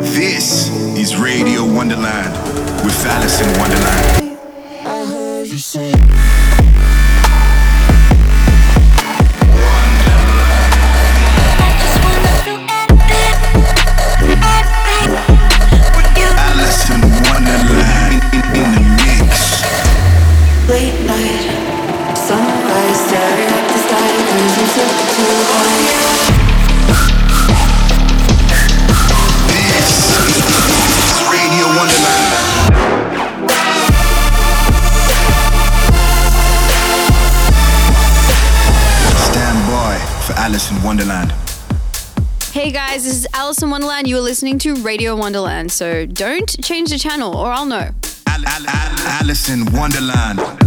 This is Radio Wonderland with Alison Wonderland. Alison Wonderland. You are listening to Radio Wonderland, so don't change the channel or I'll know. Alison Wonderland.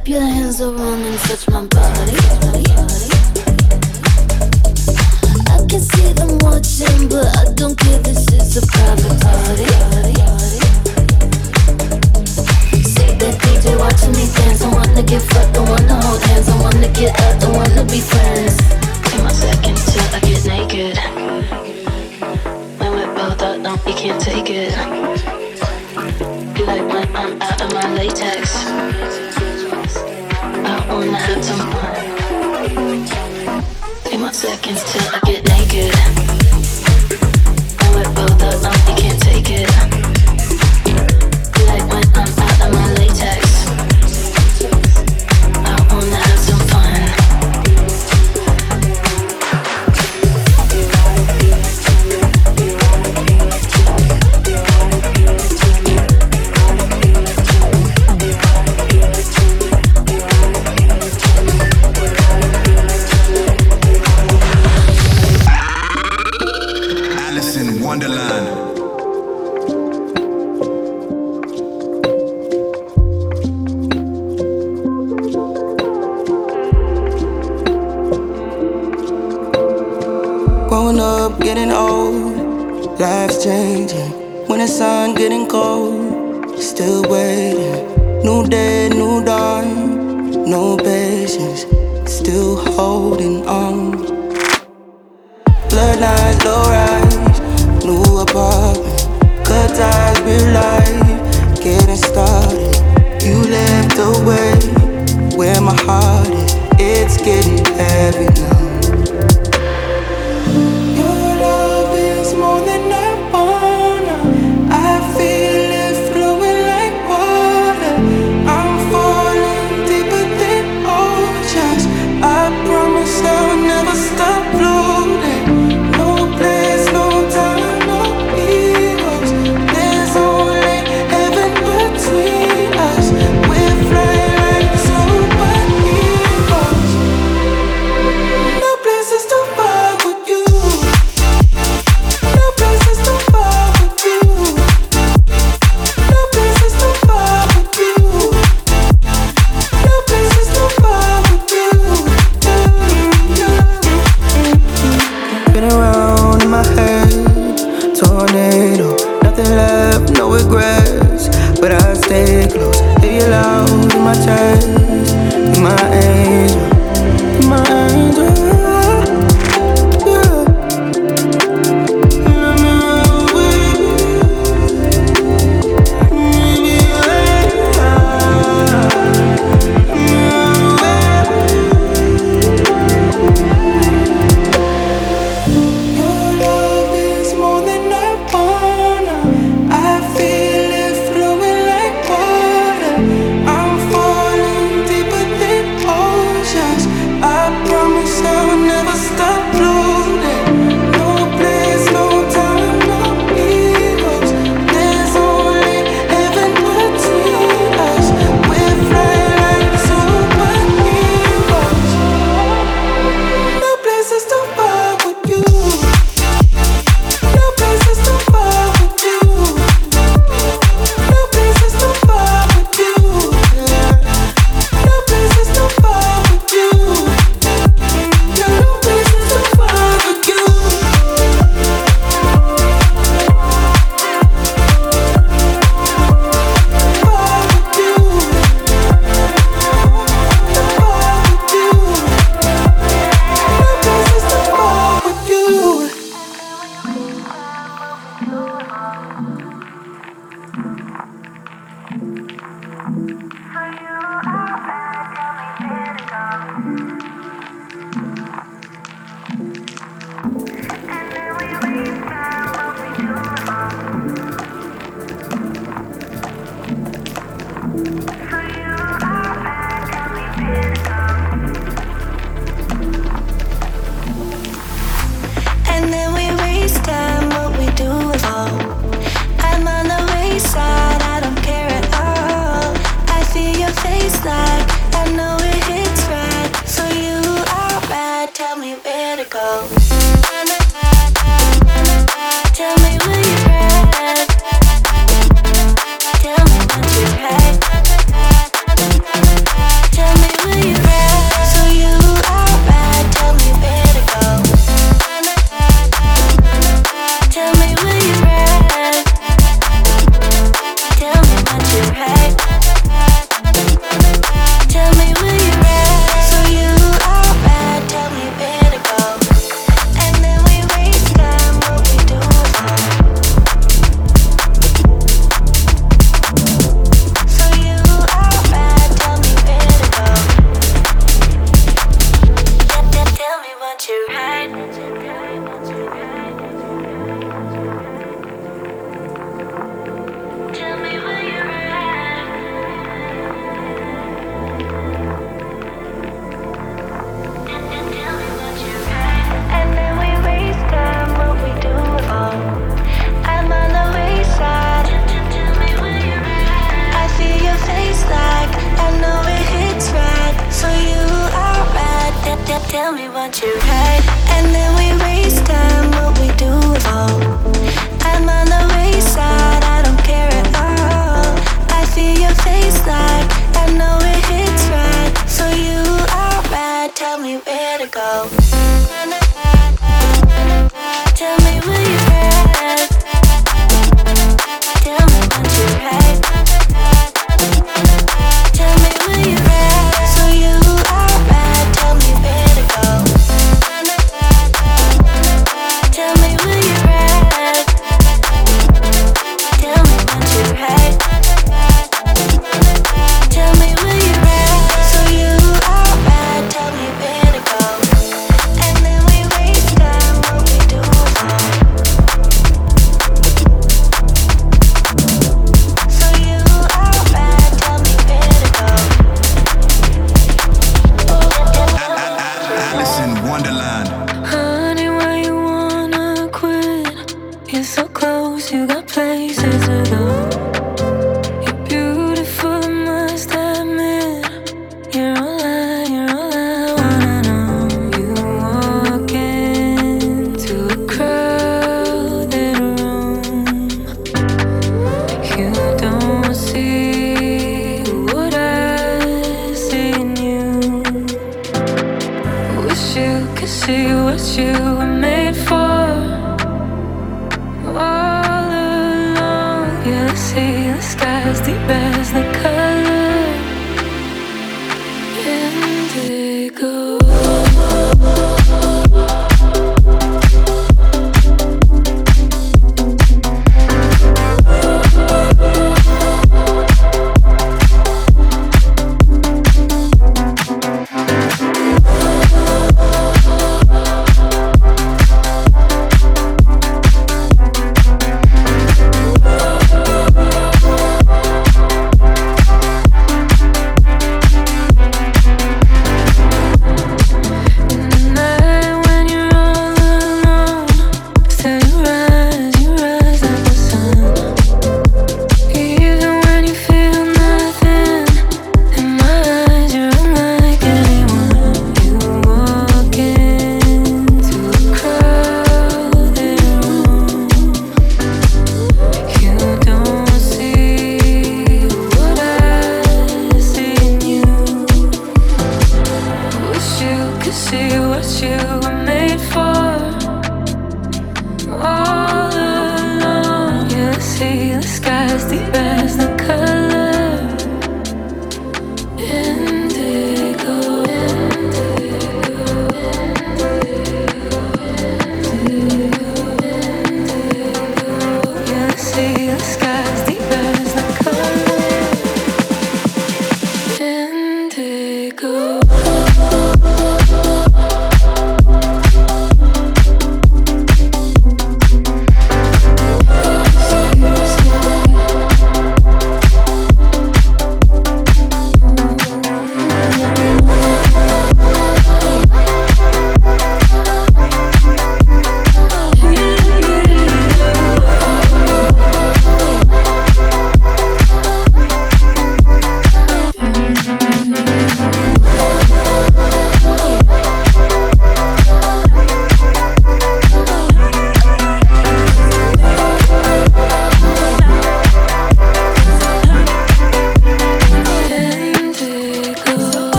Clap your hands around and touch my body. I can see them watching, but I don't care. This is a private party. See that DJ watching me dance. I wanna get fucked, I wanna hold hands, I wanna get up, I wanna be friends. Take my second till I get naked. When we both out, no, you can't take it. You like when I'm out of my latex. seconds till I get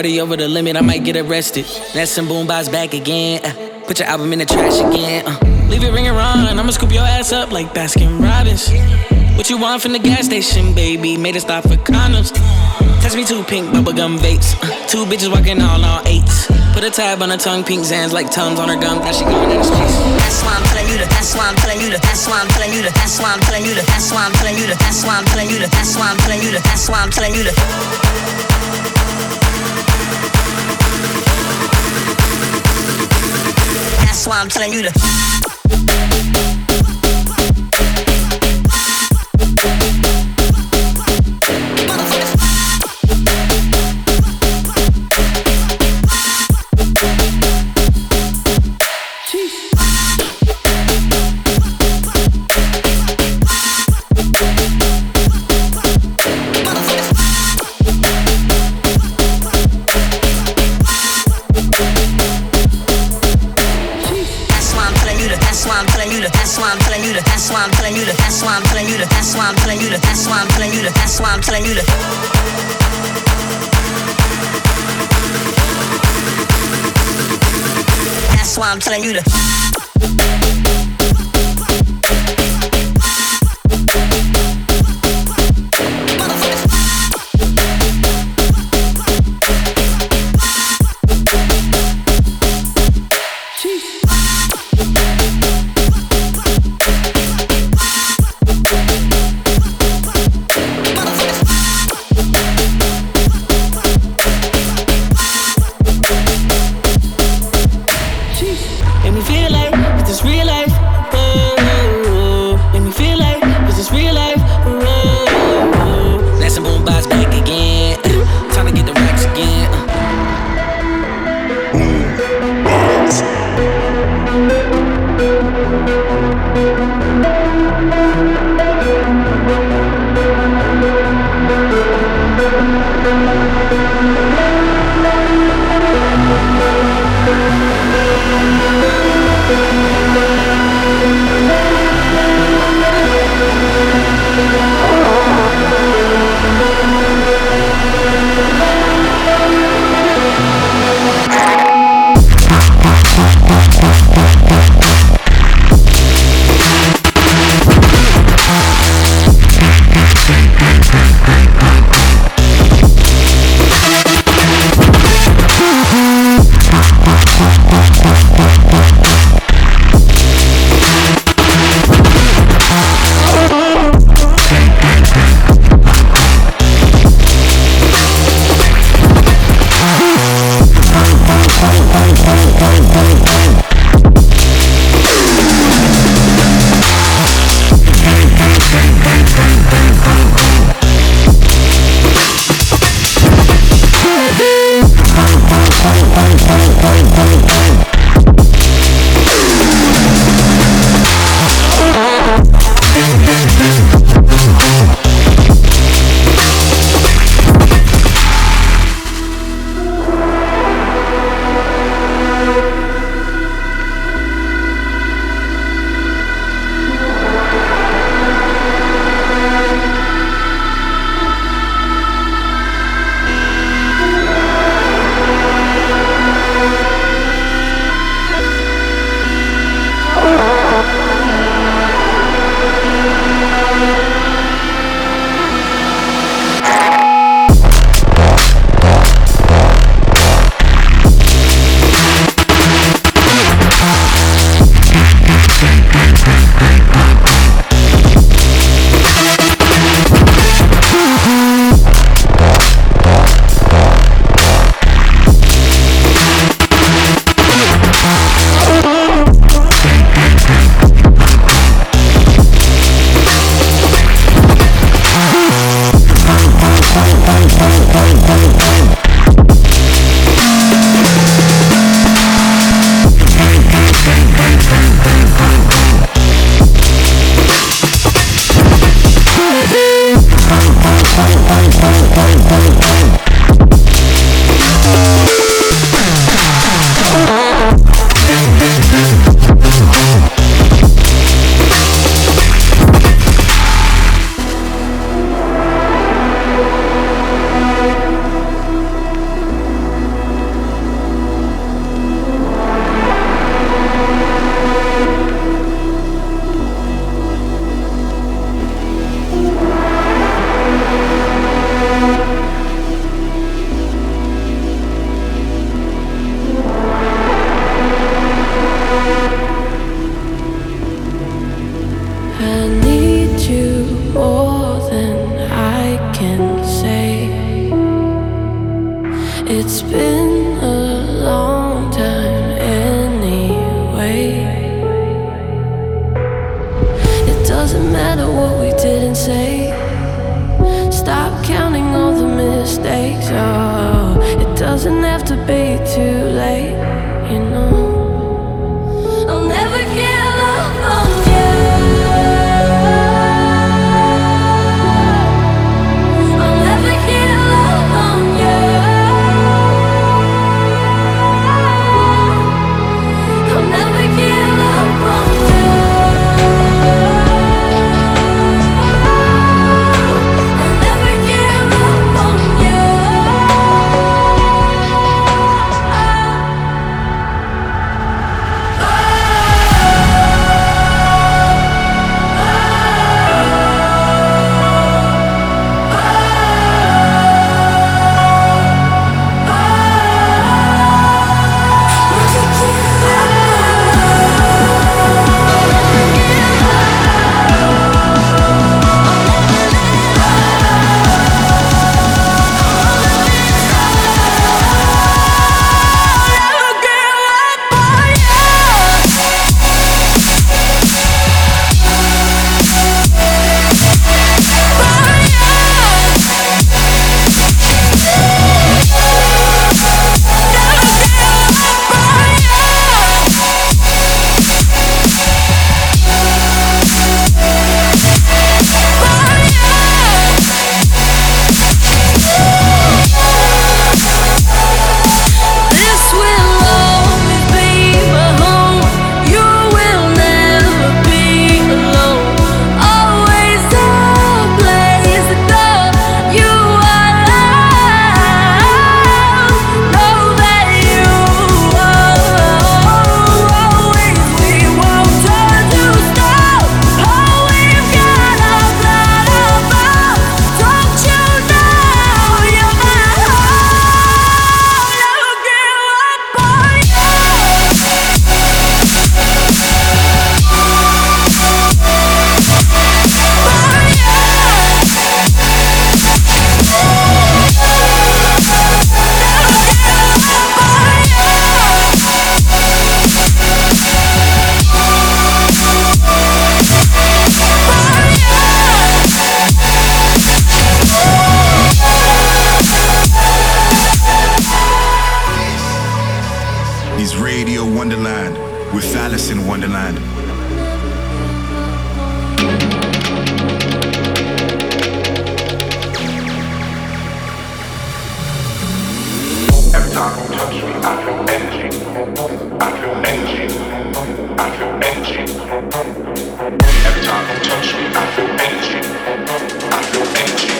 40 over the limit, I might get arrested. That's some boom box back again. Uh, put your album in the trash again. Uh, leave it ringing around. I'ma scoop your ass up like Baskin Robbins. What you want from the gas station, baby? Made a stop for condoms. Touch me two pink bubblegum vapes. Uh, two bitches walking all on eights. Put a tab on her tongue, pink Zans like tongues on her gum. Now she going down the streets. That's why I'm telling you the. That's why I'm telling you the. That's why I'm telling you the. That's why I'm telling you the. That's why I'm telling you the. That's why I'm telling you the. That's why I'm telling you the. That's why I'm telling you the. That's why I'm telling you the. is Radio Wonderland with Alison Wonderland. Every time you touch me, I feel energy. I feel energy. I feel energy. Every time you touch me, I feel energy. I feel energy.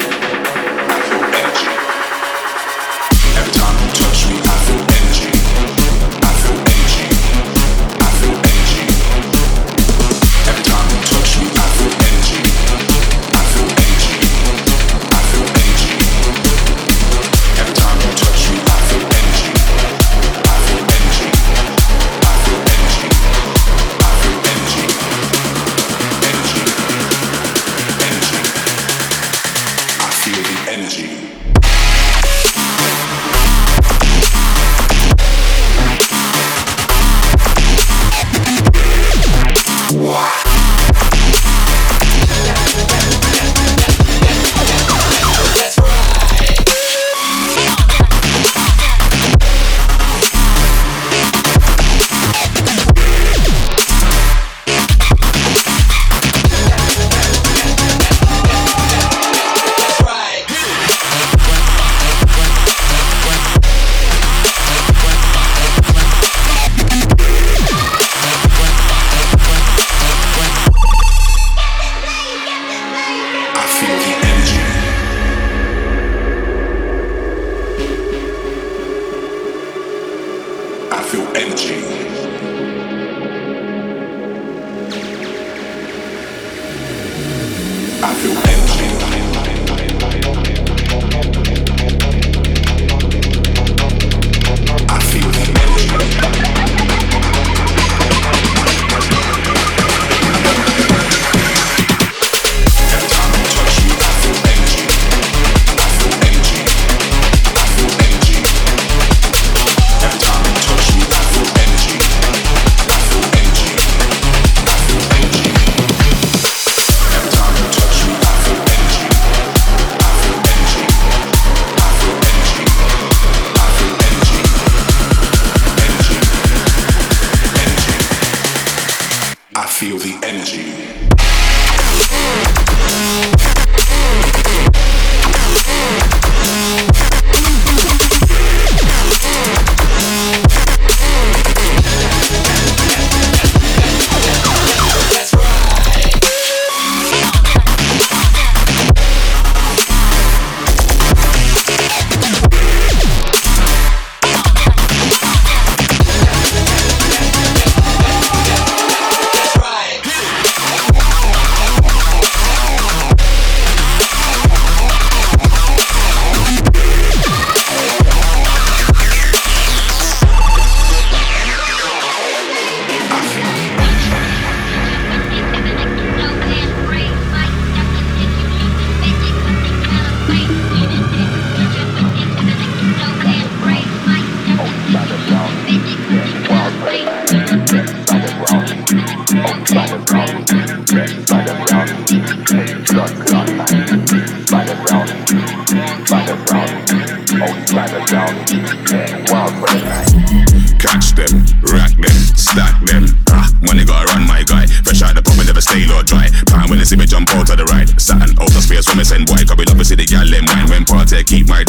See me jump out of the ride, satin out of space when me send boy, cause we love to see the gal them wine. When party keep my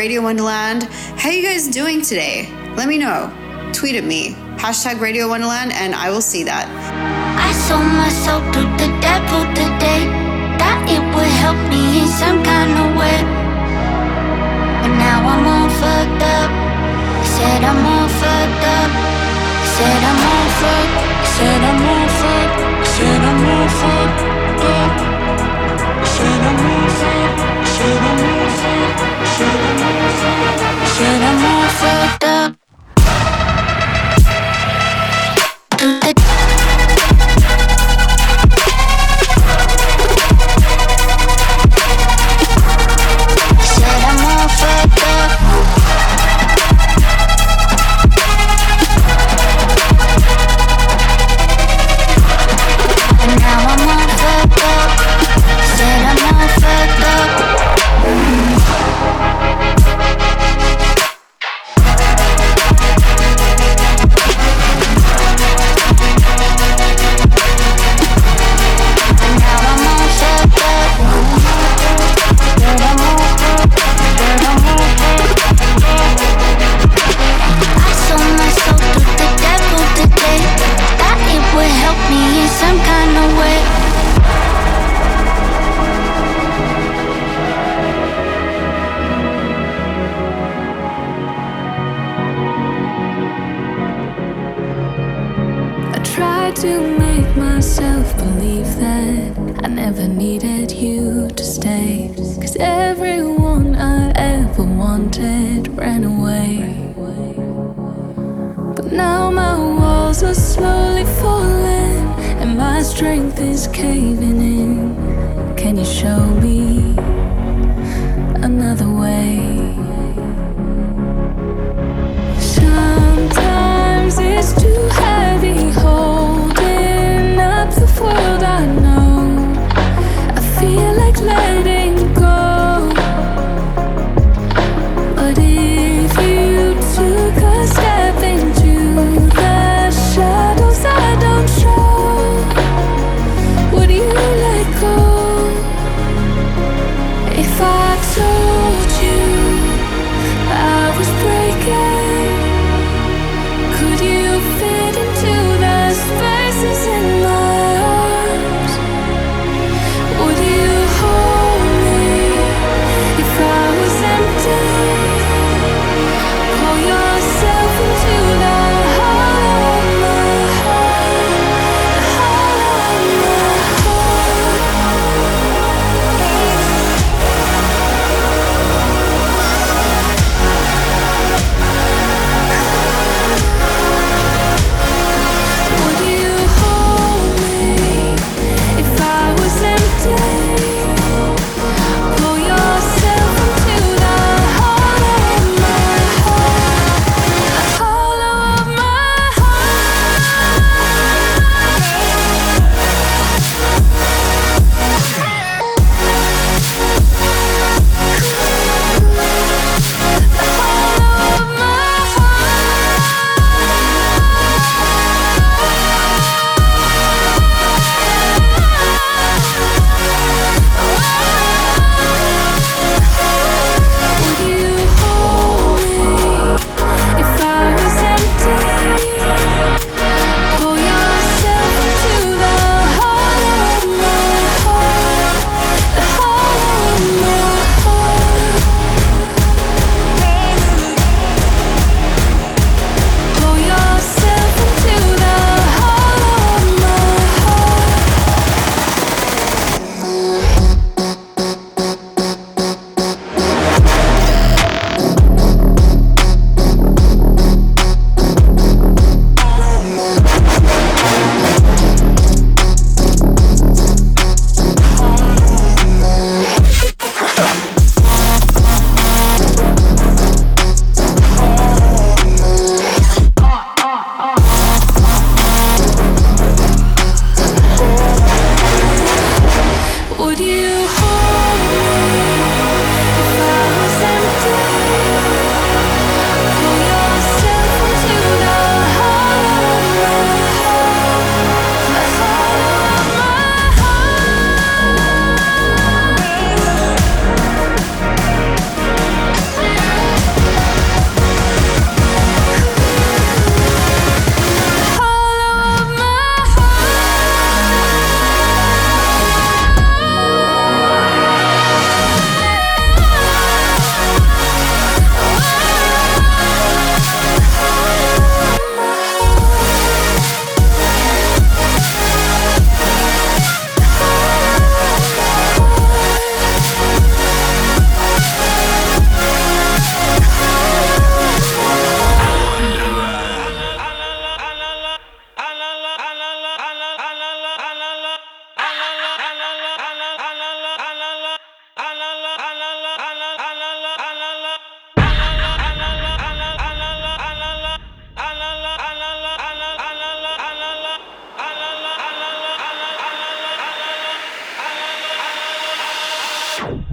Radio Wonderland. How you guys doing today? Let me know. Tweet at me, hashtag Radio Wonderland, and I will see that. myself.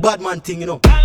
Bad man thing, you know.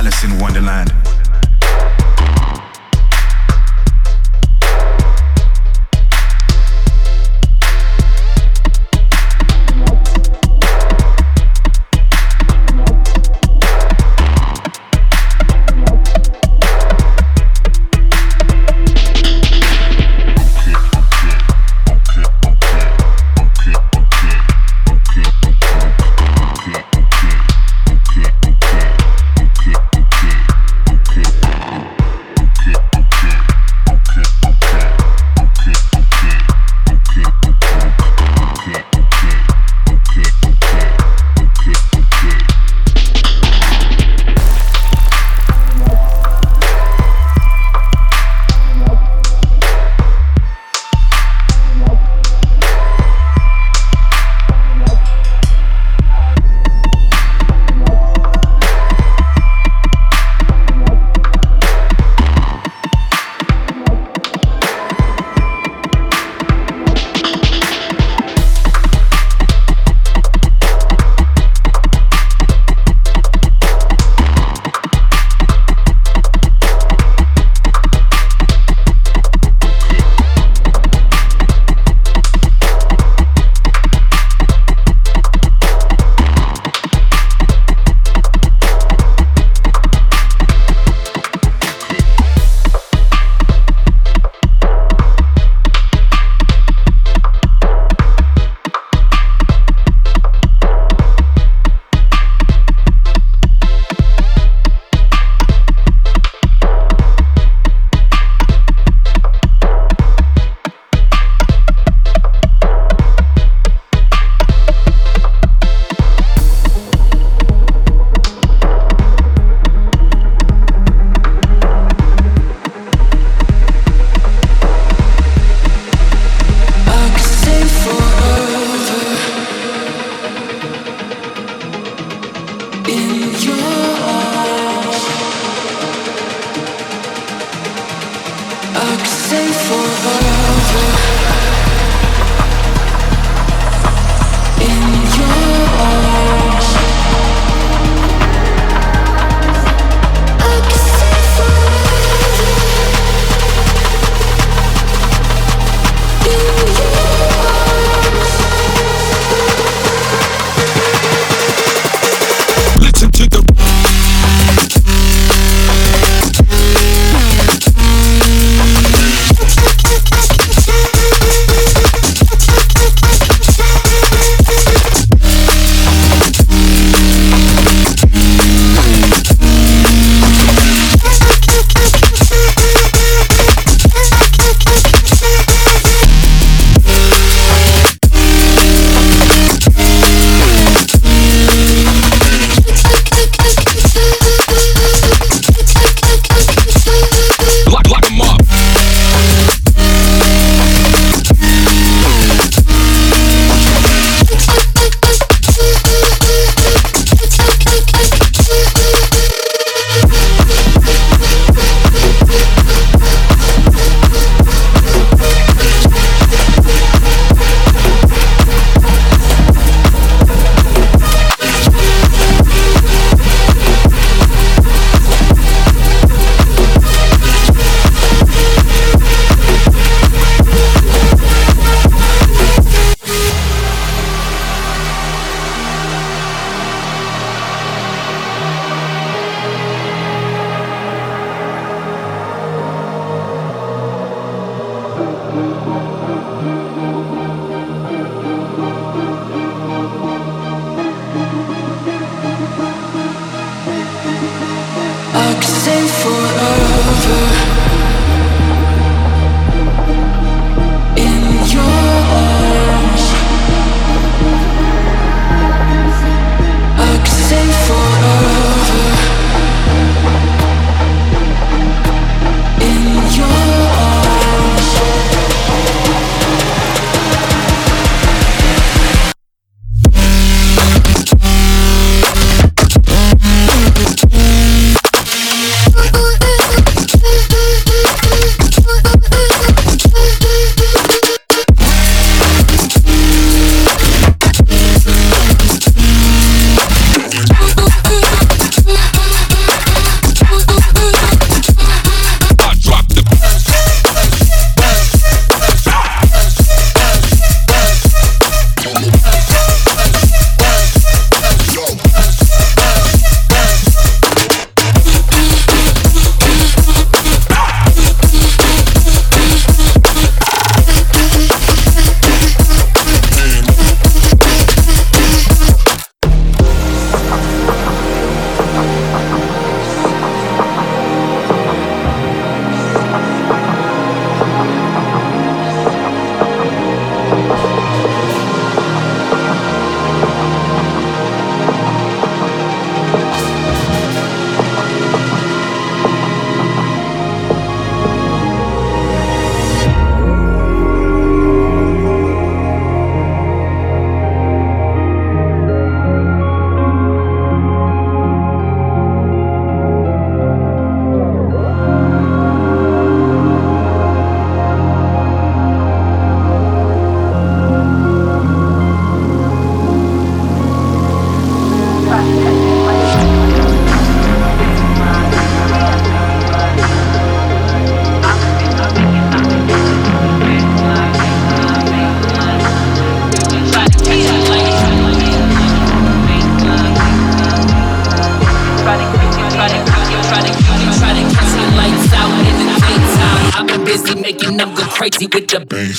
Alice in Wonderland.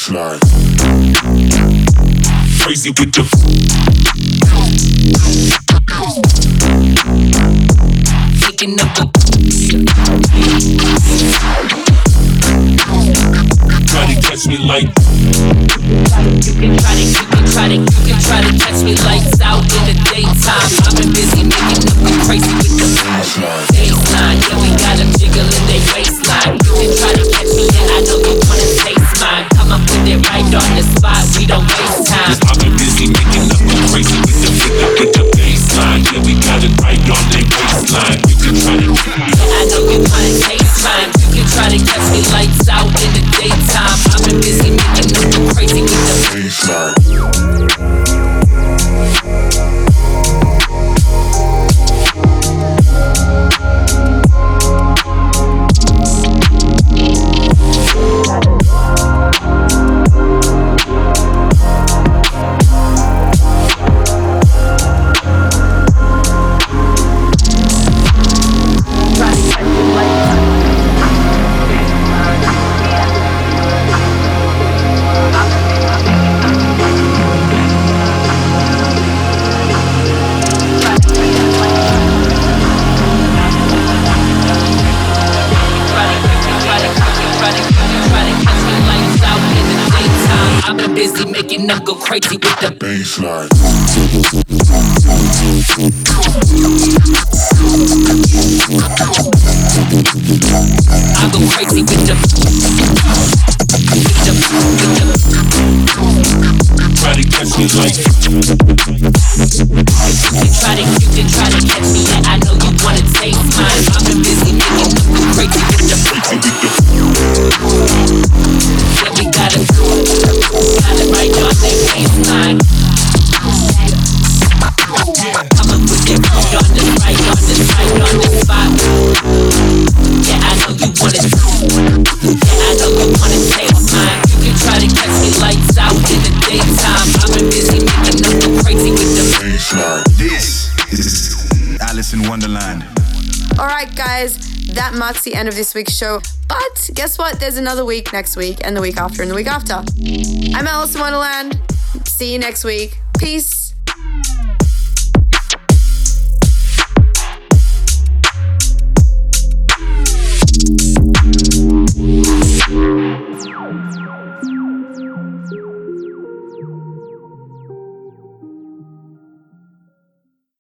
fly. Crazy with the. the end of this week's show. But guess what? There's another week next week, and the week after, and the week after. I'm Alison Wonderland. See you next week. Peace.